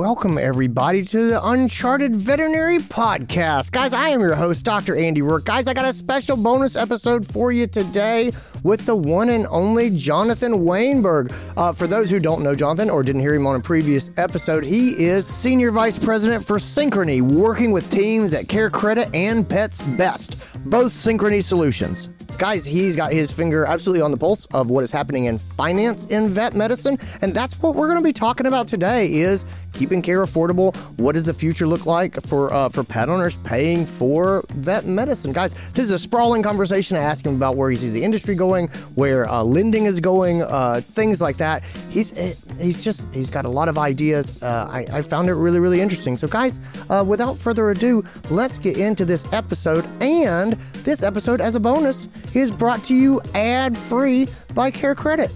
welcome everybody to the Uncharted Veterinary Podcast. Guys, I am your host, Dr. Andy Roark. Guys, I got a special bonus episode for you today with the one and only Jonathan Wainberg. Uh, for those who don't know Jonathan or didn't hear him on a previous episode, he is Senior Vice President for Synchrony, working with teams at Care Credit and Pets Best, both Synchrony solutions. Guys, he's got his finger absolutely on the pulse of what is happening in finance in vet medicine, and that's what we're going to be talking about today is keeping care affordable. What does the future look like for uh, for pet owners paying for vet medicine? Guys, this is a sprawling conversation. I ask him about where he sees the industry going, where uh, lending is going, uh, things like that. He's eh, he's just he's got a lot of ideas. Uh, I, I, found it really really interesting. So guys, uh, without further ado, let's get into this episode. And this episode, as a bonus, is brought to you ad free by Care Credit.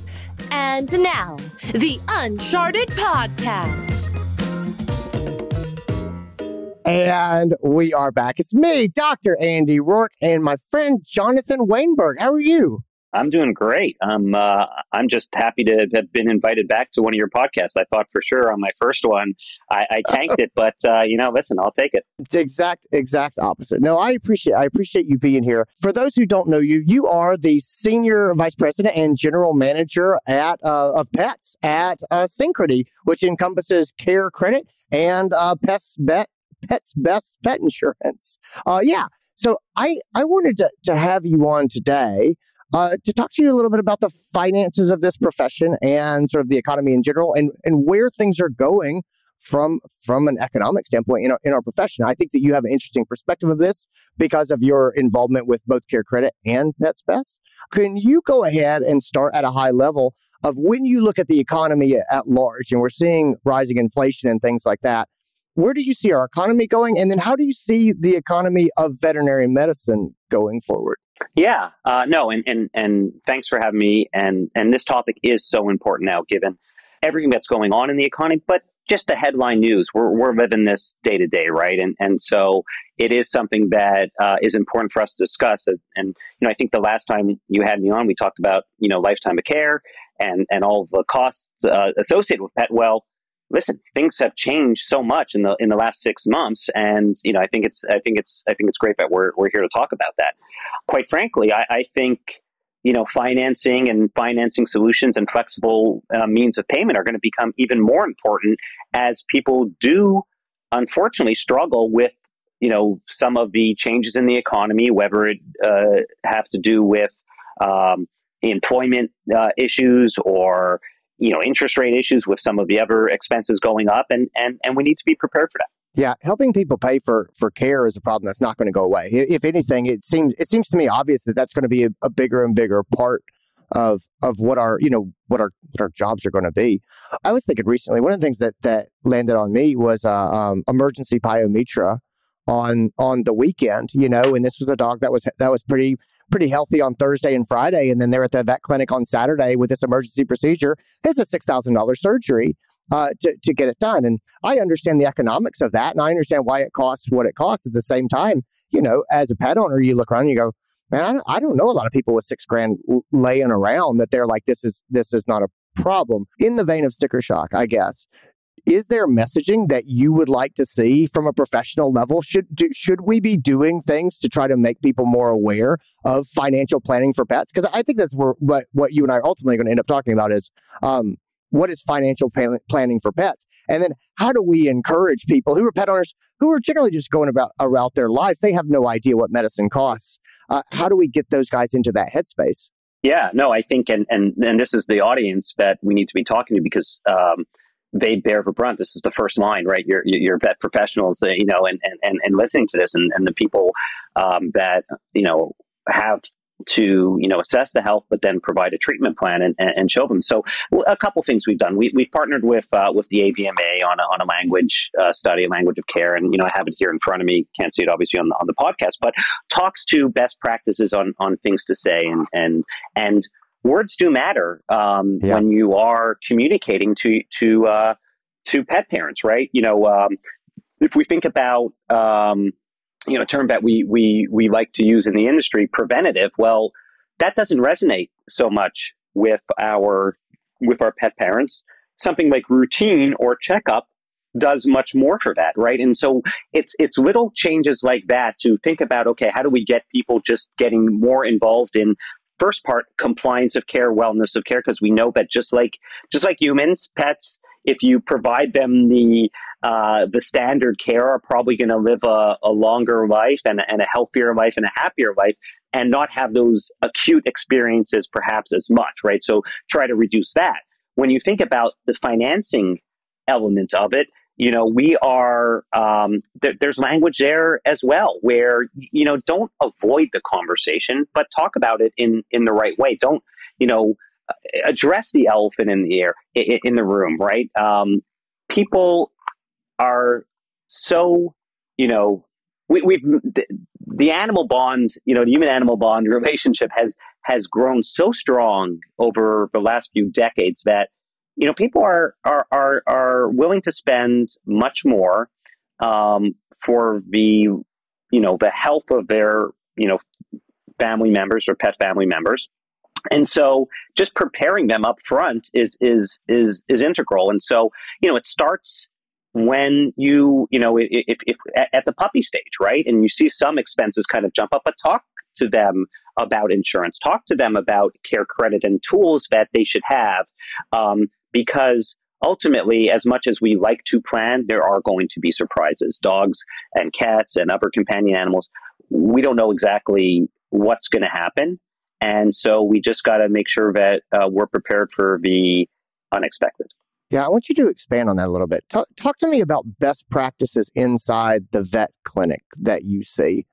And now, the Uncharted Podcast. And we are back. It's me, Dr. Andy Roark, and my friend Jonathan Wainberg. How are you? I'm doing great. I'm uh, I'm just happy to have been invited back to one of your podcasts. I thought for sure on my first one I, I tanked it, but uh, you know, listen, I'll take it. The exact exact opposite. No, I appreciate I appreciate you being here. For those who don't know you, you are the senior vice president and general manager at uh, of pets at uh, Synchrony, which encompasses Care Credit and uh, Pets Bet Pet's Best Pet Insurance. Uh, yeah. So I, I wanted to, to have you on today uh, to talk to you a little bit about the finances of this profession and sort of the economy in general and, and where things are going from from an economic standpoint in our, in our profession. I think that you have an interesting perspective of this because of your involvement with both Care Credit and Pets Best. Can you go ahead and start at a high level of when you look at the economy at large and we're seeing rising inflation and things like that? where do you see our economy going? And then how do you see the economy of veterinary medicine going forward? Yeah, uh, no, and, and and thanks for having me. And and this topic is so important now, given everything that's going on in the economy, but just the headline news. We're we're living this day to day, right? And and so it is something that uh, is important for us to discuss. And, and you know, I think the last time you had me on, we talked about you know lifetime of care and and all the costs uh, associated with pet. Well, listen, things have changed so much in the in the last six months, and you know, I think it's I think it's I think it's great that we're we're here to talk about that. Quite frankly, I, I think you know financing and financing solutions and flexible uh, means of payment are going to become even more important as people do, unfortunately, struggle with you know some of the changes in the economy, whether it uh, have to do with um, employment uh, issues or you know interest rate issues with some of the other expenses going up and and and we need to be prepared for that yeah, helping people pay for for care is a problem that's not going to go away. If anything, it seems it seems to me obvious that that's going to be a, a, bigger and bigger part of of what our you know what our what our jobs are going to be. I was thinking recently one of the things that that landed on me was uh, um, emergency pyometra on on the weekend. You know, and this was a dog that was that was pretty pretty healthy on Thursday and Friday, and then they're at the vet clinic on Saturday with this emergency procedure. It's a six thousand dollars surgery uh, to to get it done, and I understand the economics of that, and I understand why it costs what it costs. At the same time, you know, as a pet owner, you look around, and you go, man, I don't know a lot of people with six grand laying around that they're like, this is this is not a problem. In the vein of sticker shock, I guess is there messaging that you would like to see from a professional level? Should do, should we be doing things to try to make people more aware of financial planning for pets? Because I think that's where, what what you and I are ultimately going to end up talking about is um, what is financial plan- planning for pets, and then how do we encourage people who are pet owners who are generally just going about about their lives? They have no idea what medicine costs. Uh, how do we get those guys into that headspace? Yeah, no, I think, and and and this is the audience that we need to be talking to because. Um, they bear the brunt. This is the first line, right? Your your vet professionals, uh, you know, and, and and listening to this, and, and the people um, that you know have to you know assess the health, but then provide a treatment plan and, and show them. So a couple things we've done. We we've partnered with uh, with the AVMA on a, on a language uh, study, a language of care, and you know I have it here in front of me. Can't see it obviously on the, on the podcast, but talks to best practices on on things to say and and and words do matter um, yeah. when you are communicating to to uh, to pet parents, right? You know, um, if we think about um, you know a term that we we we like to use in the industry, preventative. Well, that doesn't resonate so much with our with our pet parents. Something like routine or checkup does much more for that, right? And so it's it's little changes like that to think about. Okay, how do we get people just getting more involved in first part compliance of care, wellness of care, because we know that just like just like humans, pets, if you provide them the uh, the standard care, are probably going to live a, a longer life and, and a healthier life and a happier life, and not have those acute experiences perhaps as much, right? So try to reduce that. When you think about the financing element of it, you know we are um, th- there's language there as well where you know don't avoid the conversation but talk about it in in the right way. Don't you know address the elephant in the air in, in the room right? Um, people are so you know we, we've the, the animal bond you know the human animal bond relationship has has grown so strong over the last few decades that you know, people are are are, are willing to spend much more um, for the you know the health of their you know family members or pet family members. And so just preparing them up front is is is is integral. And so, you know, it starts when you, you know, if, if at the puppy stage, right? And you see some expenses kind of jump up, but talk to them about insurance, talk to them about care credit and tools that they should have. Um, because ultimately, as much as we like to plan, there are going to be surprises. Dogs and cats and other companion animals, we don't know exactly what's going to happen. And so we just got to make sure that uh, we're prepared for the unexpected. Yeah, I want you to expand on that a little bit. Talk, talk to me about best practices inside the vet clinic that you see.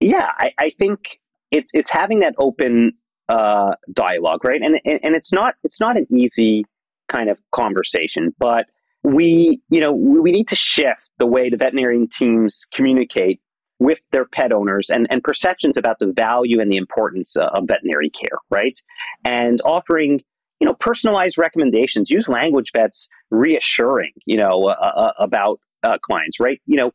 Yeah, I, I think it's it's having that open uh, dialogue, right? And, and and it's not it's not an easy kind of conversation. But we, you know, we need to shift the way the veterinarian teams communicate with their pet owners and, and perceptions about the value and the importance of veterinary care, right? And offering, you know, personalized recommendations. Use language that's reassuring, you know, uh, uh, about uh, clients, right? You know,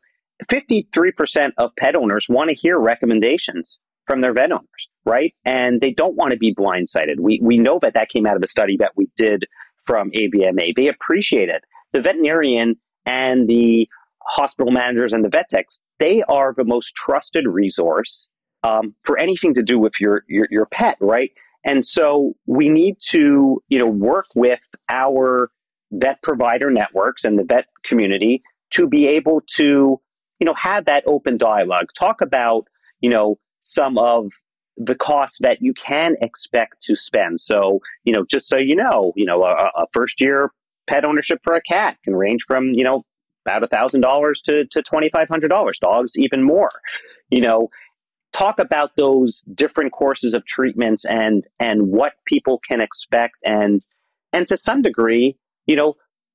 53% of pet owners want to hear recommendations from their vet owners, right? And they don't want to be blindsided. We, we know that that came out of a study that we did from AVMA. They appreciate it. The veterinarian and the hospital managers and the vet techs, they are the most trusted resource um, for anything to do with your, your, your pet, right? And so we need to, you know, work with our vet provider networks and the vet community to be able to, you know, have that open dialogue. Talk about, you know, some of the cost that you can expect to spend. So, you know, just so you know, you know, a, a first year pet ownership for a cat can range from, you know, about a thousand dollars to to twenty five hundred dollars. Dogs even more. You know, talk about those different courses of treatments and and what people can expect and and to some degree, you know,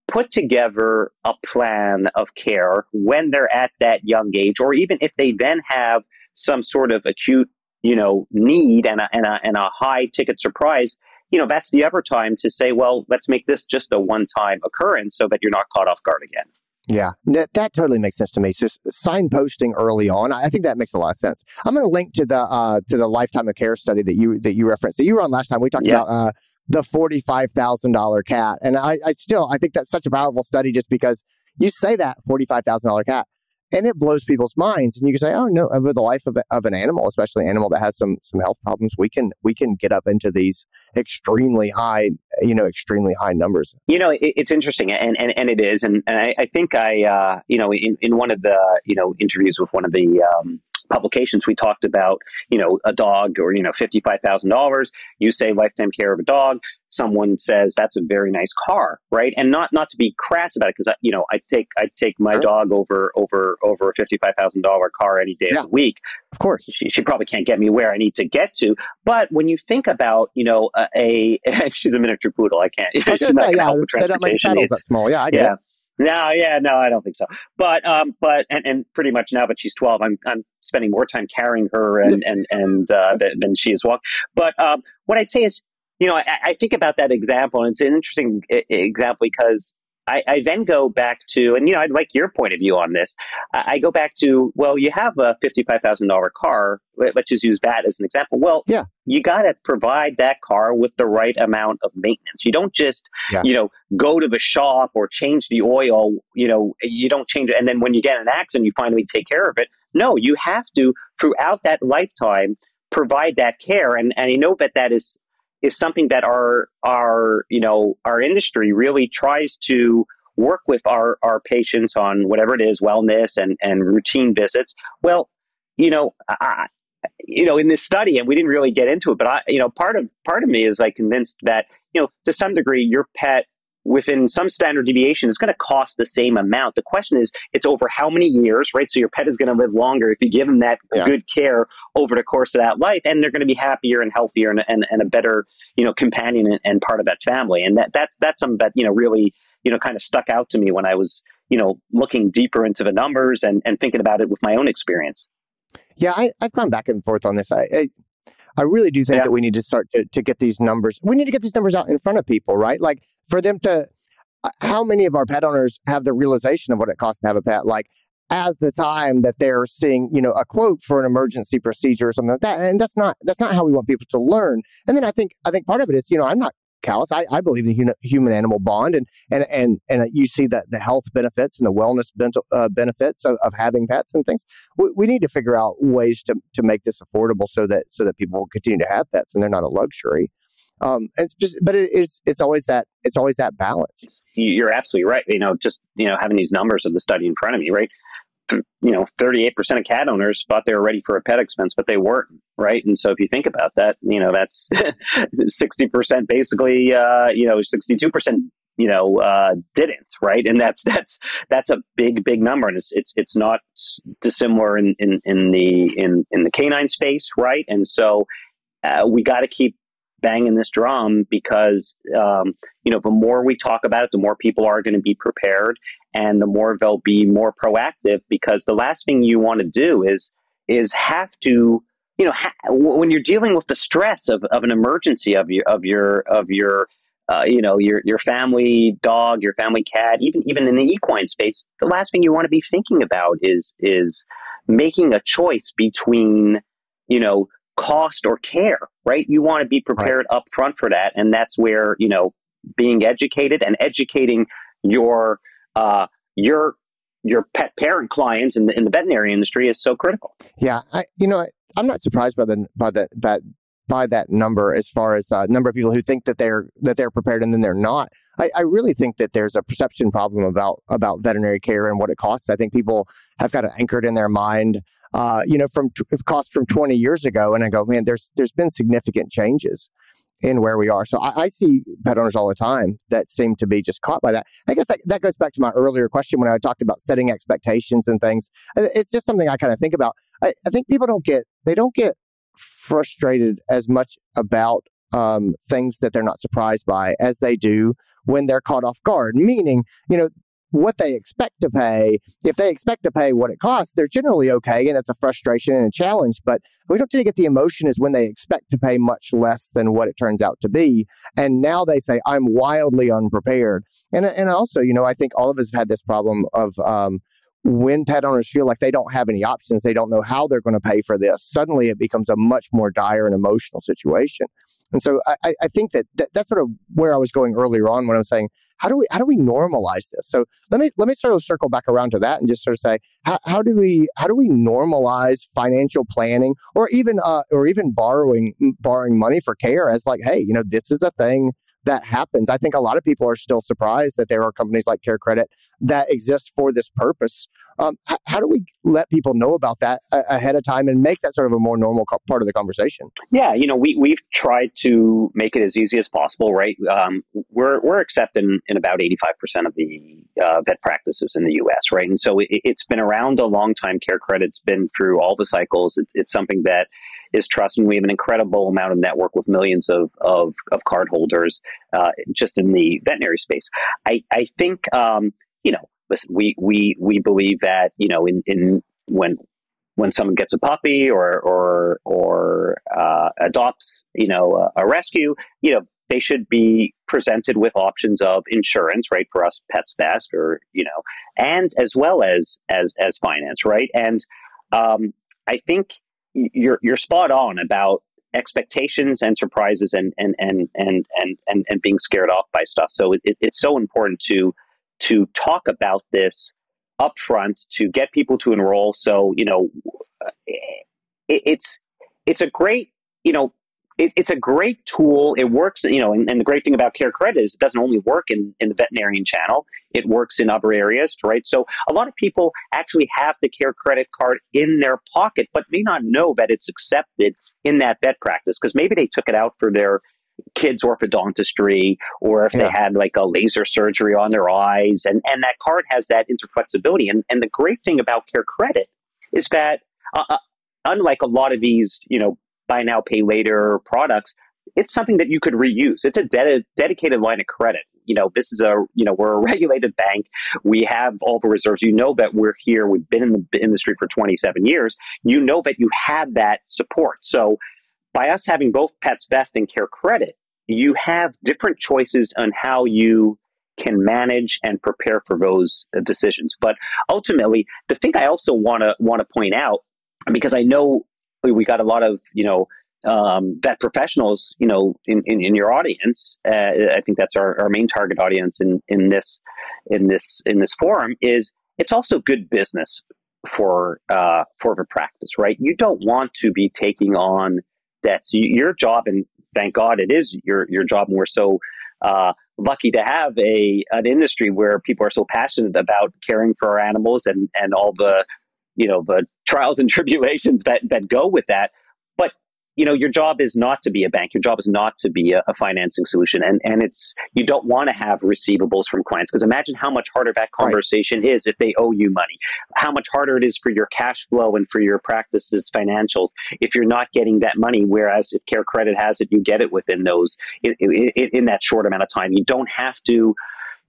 put together a plan of care when they're at that young age, or even if they then have some sort of acute you know, need and a, and a, and a high ticket surprise, you know, that's the other time to say, well, let's make this just a one time occurrence so that you're not caught off guard again. Yeah, that, that totally makes sense to me. So signposting early on, I think that makes a lot of sense. I'm going to link to the uh, to the lifetime of care study that you that you referenced that you were on last time. We talked yeah. about uh, the forty five thousand dollar cat, and I, I still I think that's such a powerful study just because you say that forty five thousand dollar cat, and it blows people's minds. And you can say, "Oh no, over the life of, of an animal, especially an animal that has some some health problems, we can we can get up into these extremely high, you know, extremely high numbers." You know, it, it's interesting, and, and and it is, and, and I, I think I, uh, you know, in in one of the you know interviews with one of the um, publications we talked about you know a dog or you know $55000 you say lifetime care of a dog someone says that's a very nice car right and not not to be crass about it because you know i take i take my sure. dog over over over a $55000 car any day yeah. of the week of course she, she probably can't get me where i need to get to but when you think about you know a, a she's a miniature poodle i can't I she's not say, yeah, they don't make saddles that small yeah i get yeah. It. No, yeah, no, I don't think so. But um, but and, and pretty much now but she's twelve, I'm I'm spending more time carrying her and and and uh, than she is walking. But um, what I'd say is, you know, I, I, think about that example, and it's an interesting example because I, I, then go back to, and you know, I'd like your point of view on this. I, I go back to, well, you have a fifty-five thousand dollar car. Let's just use that as an example. Well, yeah. you got to provide that car with the right amount of maintenance. You don't just, yeah. you know, go to the shop or change the oil. You know, you don't change it, and then when you get an accident, you finally take care of it. No, you have to throughout that lifetime provide that care, and and I know that that is is something that our our you know our industry really tries to work with our our patients on whatever it is wellness and and routine visits. Well you know I, you know in this study and we didn't really get into it but i you know part of part of me is like convinced that you know to some degree your pet within some standard deviation is going to cost the same amount. The question is, it's over how many years, right? So your pet is going to live longer if you give them that yeah. good care over the course of that life, and they're going to be happier and healthier and, and, and a better, you know, companion and, and, part of that family. And that, that that's something that, you know, really, you know, kind of stuck out to me when I was, you know, looking deeper into the numbers and, and thinking about it with my own experience. Yeah, I, have gone back and forth on this. I, I I really do think yeah. that we need to start to, to get these numbers. We need to get these numbers out in front of people, right? Like for them to, uh, how many of our pet owners have the realization of what it costs to have a pet? Like as the time that they're seeing, you know, a quote for an emergency procedure or something like that. And that's not, that's not how we want people to learn. And then I think, I think part of it is, you know, I'm not callous. I, I believe in the human animal bond, and and and and you see that the health benefits and the wellness uh, benefits of, of having pets and things. We, we need to figure out ways to to make this affordable so that so that people will continue to have pets and they're not a luxury. Um, it's just, but it, it's it's always that it's always that balance. You're absolutely right. You know, just you know having these numbers of the study in front of me, right? You know, 38% of cat owners thought they were ready for a pet expense, but they weren't, right? And so if you think about that, you know, that's 60% basically, uh, you know, 62%, you know, uh, didn't, right? And that's, that's, that's a big, big number. And it's, it's, it's not dissimilar in, in, in the, in, in the canine space, right? And so, uh, we got to keep banging this drum because um, you know the more we talk about it the more people are going to be prepared and the more they'll be more proactive because the last thing you want to do is is have to you know ha- when you're dealing with the stress of, of an emergency of your of your of your uh, you know your your family dog your family cat even even in the equine space the last thing you want to be thinking about is is making a choice between you know cost or care, right? You want to be prepared right. up front for that. And that's where, you know, being educated and educating your, uh, your, your pet parent clients in the, in the veterinary industry is so critical. Yeah. I, you know, I, I'm not surprised by the, by the, by, by that number as far as uh, number of people who think that they're that they're prepared and then they're not. I, I, really think that there's a perception problem about about veterinary care and what it costs. I think people have got it anchored in their mind uh, you know, from t- cost from 20 years ago. And I go, man, there's there's been significant changes in where we are. So I, I, see pet owners all the time that seem to be just caught by that. I guess that, that goes back to my earlier question when I talked about setting expectations and things. It's just something I kind of think about. I, I think people don't get they don't get frustrated as much about um, things that they're not surprised by as they do when they're caught off guard. Meaning, you know, what they expect to pay. If they expect to pay what it costs, they're generally okay. And it's a frustration and a challenge. But we don't tend to get the emotion is when they expect to pay much less than what it turns out to be. And now they say, I'm wildly unprepared. And, and also, you know, I think all of us have had this problem of, um, when pet owners feel like they don't have any options, they don't know how they're going to pay for this, suddenly it becomes a much more dire and emotional situation. And so I, I think that, that that's sort of where I was going earlier on when I was saying, how do we how do we normalize this? So let me let me sort of circle back around to that and just sort of say, how, how do we how do we normalize financial planning or even uh, or even borrowing borrowing money for care as like, hey, you know, this is a thing that happens. I think a lot of people are still surprised that there are companies like Care Credit that exist for this purpose. Um, h- how do we let people know about that a- ahead of time and make that sort of a more normal co- part of the conversation? Yeah, you know, we we've tried to make it as easy as possible. Right, um, we're we're accepted in, about eighty five percent of the uh, vet practices in the U.S. Right, and so it, has been around a long time. Care Credit's been through all the cycles. It, it's something that is trust, and we have an incredible amount of network with millions of of, of cardholders uh, just in the veterinary space. I I think um, you know, listen, we we we believe that you know in in when when someone gets a puppy or or or uh, adopts you know a, a rescue, you know they should be presented with options of insurance, right, for us pets best, or you know, and as well as as as finance, right? And um, I think you're you're spot on about expectations and surprises and and and and and and, and being scared off by stuff. So it, it's so important to to talk about this upfront to get people to enroll. So you know, it, it's it's a great you know it, it's a great tool. It works, you know, and, and, the great thing about Care Credit is it doesn't only work in, in the veterinarian channel, it works in other areas, right? So a lot of people actually have the Care Credit card in their pocket, but may not know that it's accepted in that vet practice because maybe they took it out for their kids orthodontistry or if yeah. they had like a laser surgery on their eyes and, and that card has that interflexibility and, and the great thing about care credit is that uh, uh unlike a lot of these you know buy now, pay later products, it's something that you could reuse. It's a de- dedicated line of credit. You know, this is a, you know, we're a regulated bank. We have all the reserves. You know that we're here. We've been in the industry for 27 years. You know that you have that support. So by us having both Pets Best and Care Credit, you have different choices on how you can manage and prepare for those uh, decisions. But ultimately, the thing I also want to want to point out, because I know we got a lot of you know um, vet professionals, you know, in, in, in your audience. Uh, I think that's our, our main target audience in, in this in this in this forum. Is it's also good business for uh, for the practice, right? You don't want to be taking on debts. Your job, and thank God it is your your job. And we're so uh, lucky to have a an industry where people are so passionate about caring for our animals and and all the you know the trials and tribulations that that go with that. But you know your job is not to be a bank. Your job is not to be a, a financing solution. And and it's you don't want to have receivables from clients. Because imagine how much harder that conversation right. is if they owe you money. How much harder it is for your cash flow and for your practices financials if you're not getting that money. Whereas if care credit has it you get it within those in, in, in that short amount of time. You don't have to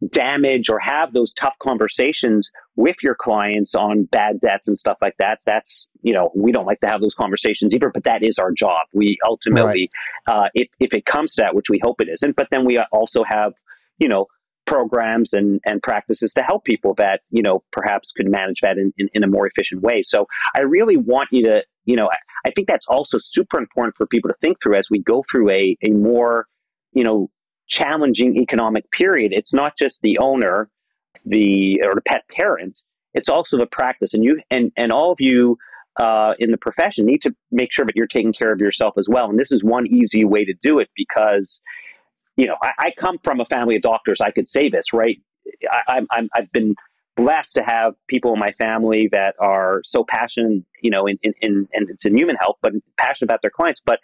damage or have those tough conversations with your clients on bad debts and stuff like that that's you know we don't like to have those conversations either but that is our job we ultimately right. uh, if, if it comes to that which we hope it isn't but then we also have you know programs and, and practices to help people that you know perhaps could manage that in, in, in a more efficient way so i really want you to you know I, I think that's also super important for people to think through as we go through a, a more you know challenging economic period, it's not just the owner, the or the pet parent, it's also the practice. And you and, and all of you uh, in the profession need to make sure that you're taking care of yourself as well. And this is one easy way to do it because, you know, I, I come from a family of doctors. I could say this, right? I, I'm, I've been blessed to have people in my family that are so passionate, you know, in, in, in, and it's in human health, but passionate about their clients. But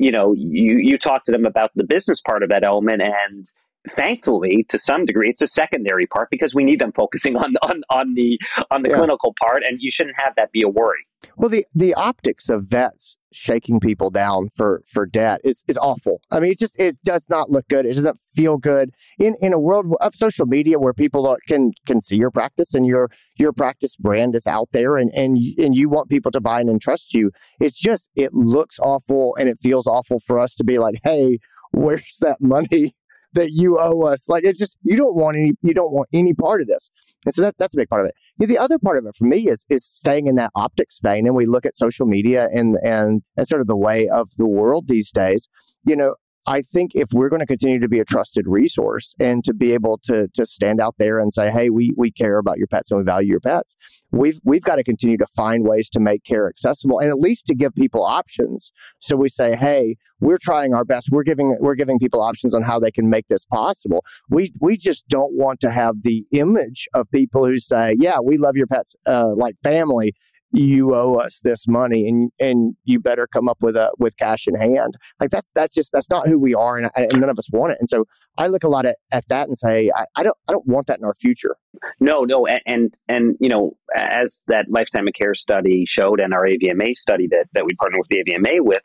you know, you, you talk to them about the business part of that element and thankfully to some degree it's a secondary part because we need them focusing on on on the on the yeah. clinical part and you shouldn't have that be a worry. Well the the optics of vets shaking people down for for debt is is awful. I mean it just it does not look good. It doesn't feel good. In in a world of social media where people can can see your practice and your your practice brand is out there and and and you want people to buy and entrust you it's just it looks awful and it feels awful for us to be like hey where's that money that you owe us. Like it just you don't want any you don't want any part of this. And so that, that's a big part of it. The other part of it for me is is staying in that optics vein and we look at social media and and and sort of the way of the world these days. You know, I think if we're going to continue to be a trusted resource and to be able to to stand out there and say, "Hey, we we care about your pets and we value your pets," we've we've got to continue to find ways to make care accessible and at least to give people options. So we say, "Hey, we're trying our best. We're giving we're giving people options on how they can make this possible." We we just don't want to have the image of people who say, "Yeah, we love your pets uh, like family," you owe us this money and and you better come up with a with cash in hand. Like that's that's just that's not who we are and, and none of us want it. And so i look a lot at, at that and say I, I don't i don't want that in our future. No no and, and and you know as that lifetime of care study showed and our avma study that that we partner with the avma with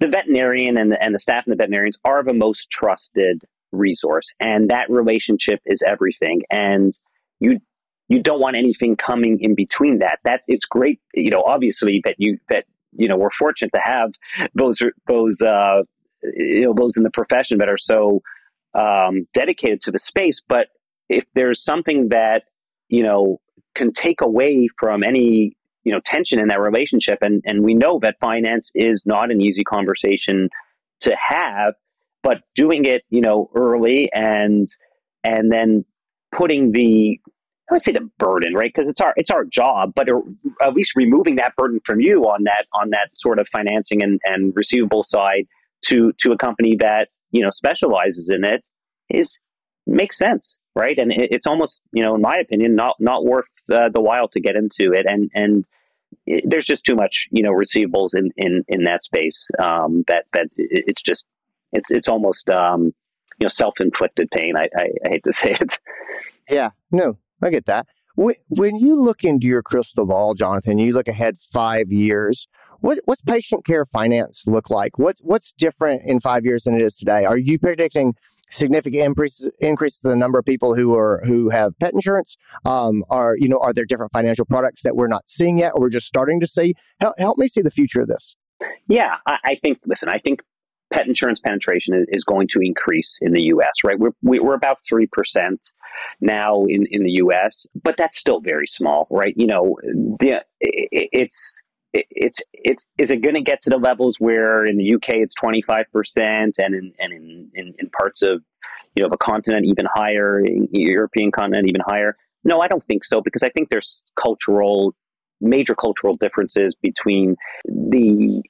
the veterinarian and the, and the staff and the veterinarians are the most trusted resource and that relationship is everything. And you you don't want anything coming in between that. That it's great, you know, obviously that you that you know we're fortunate to have those those uh, you know those in the profession that are so um, dedicated to the space. But if there's something that you know can take away from any you know tension in that relationship, and and we know that finance is not an easy conversation to have, but doing it you know early and and then putting the I would say the burden, right? Because it's our it's our job, but at least removing that burden from you on that on that sort of financing and, and receivable side to to a company that you know specializes in it is makes sense, right? And it, it's almost you know, in my opinion, not not worth uh, the while to get into it. And and it, there's just too much you know receivables in in in that space um, that that it, it's just it's it's almost um, you know self inflicted pain. I, I I hate to say it. Yeah, no, I get that. When you look into your crystal ball, Jonathan, you look ahead five years. What, what's patient care finance look like? What's what's different in five years than it is today? Are you predicting significant increase increase the number of people who are who have pet insurance? Um, are you know are there different financial products that we're not seeing yet, or we're just starting to see? Help, help me see the future of this. Yeah, I, I think. Listen, I think pet insurance penetration is, going to increase in the U.S. Right, we're we're about three percent now in in the U.S., but that's still very small. Right, you know, the, it, it's it's it's is it going to get to the levels where in the UK it's 25 percent and in and in, in, in parts of you know the continent even higher European continent even higher no I don't think so because I think there's cultural major cultural differences between the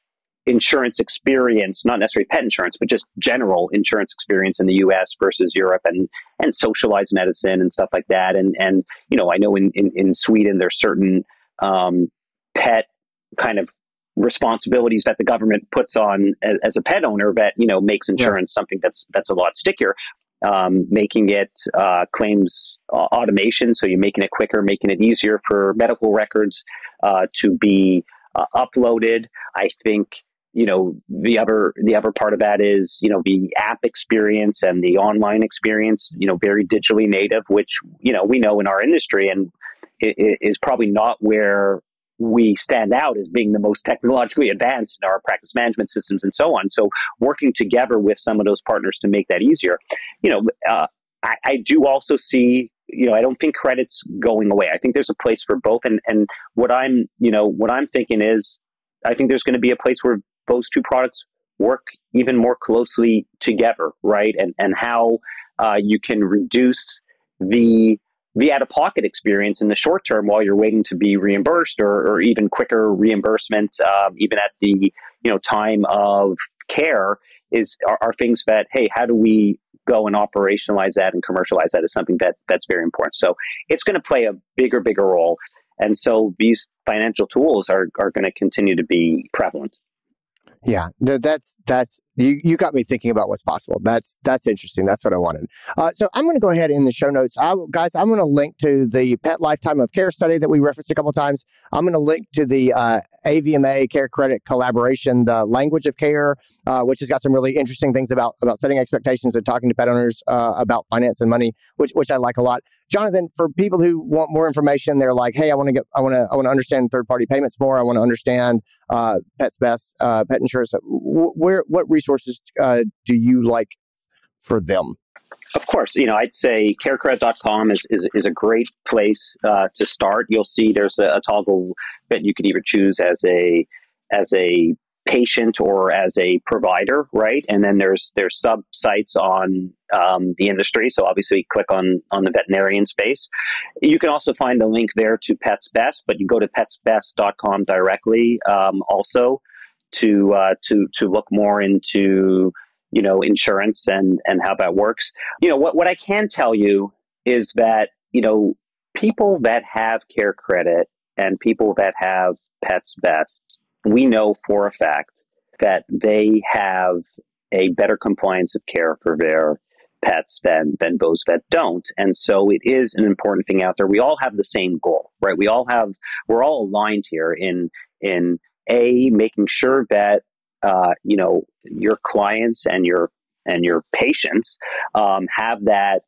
insurance experience, not necessarily pet insurance, but just general insurance experience in the US versus Europe and, and socialized medicine and stuff like that. And, and, you know, I know in, in, in Sweden, there's certain, um, pet kind of responsibilities that the government puts on as, as, a pet owner that, you know, makes insurance yeah. something that's, that's a lot stickier. Um, making it uh, claims uh, automation, so you're making it quicker, making it easier for medical records uh, to be uh, uploaded. I think you know the other the other part of that is you know the app experience and the online experience you know very digitally native which you know we know in our industry and is probably not where we stand out as being the most technologically advanced in our practice management systems and so on so working together with some of those partners to make that easier you know uh, I, I do also see you know, I don't think credit's going away. I think there's a place for both. And, and what I'm, you know, what I'm thinking is I think there's going to be a place where those two products work even more closely together, right? And and how uh, you can reduce the the out of pocket experience in the short term while you're waiting to be reimbursed, or, or even quicker reimbursement, uh, even at the you know time of care, is are, are things that hey, how do we go and operationalize that and commercialize that is something that that's very important. So it's going to play a bigger, bigger role. And so these financial tools are, are going to continue to be prevalent. Yeah, that's that's you, you got me thinking about what's possible. That's that's interesting. That's what I wanted. Uh, so I'm going to go ahead in the show notes, I, guys. I'm going to link to the Pet Lifetime of Care study that we referenced a couple times. I'm going to link to the uh, AVMA Care Credit collaboration, the Language of Care, uh, which has got some really interesting things about about setting expectations and talking to pet owners uh, about finance and money, which which I like a lot. Jonathan, for people who want more information, they're like, hey, I want to get, I want to, I want to understand third party payments more. I want to understand uh, Pets Best, uh, pet insurance. Where what uh, do you like for them? Of course, you know, I'd say carecredit.com is, is, is a great place uh, to start. You'll see there's a, a, toggle that you could either choose as a as a patient or as a provider, right? And then there's there's sub sites on um, the industry. So obviously, click on on the veterinarian space. You can also find a link there to Pets Best, but you go to petsbest.com directly. Um, also, to uh, to to look more into you know insurance and and how that works. You know what what I can tell you is that you know people that have care credit and people that have pets best, we know for a fact that they have a better compliance of care for their pets than than those that don't. And so it is an important thing out there. We all have the same goal right? We all have we're all aligned here in in a making sure that uh, you know your clients and your and your patients um, have that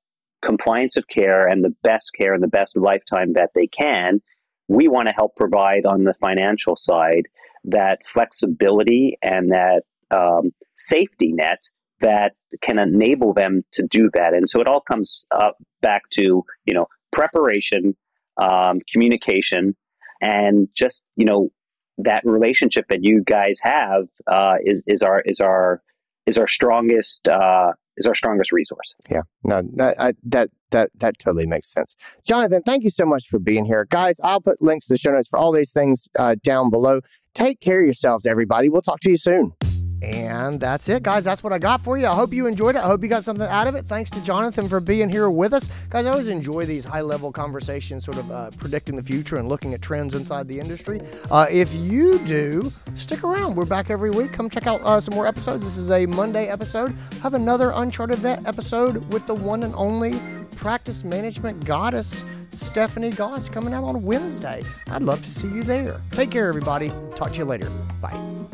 compliance of care and the best care and the best lifetime that they can. We want to help provide on the financial side that flexibility and that um, safety net that can enable them to do that. And so it all comes uh, back to you know preparation, um, communication, and just you know that relationship that you guys have uh, is is our is our is our strongest uh, is our strongest resource. Yeah, no, that I, that that that totally makes sense. Jonathan, thank you so much for being here, guys. I'll put links to the show notes for all these things uh, down below. Take care of yourselves, everybody. We'll talk to you soon. And that's it, guys. That's what I got for you. I hope you enjoyed it. I hope you got something out of it. Thanks to Jonathan for being here with us. Guys, I always enjoy these high level conversations, sort of uh, predicting the future and looking at trends inside the industry. Uh, if you do, stick around. We're back every week. Come check out uh, some more episodes. This is a Monday episode. Have another Uncharted Vet episode with the one and only practice management goddess, Stephanie Goss, coming out on Wednesday. I'd love to see you there. Take care, everybody. Talk to you later. Bye.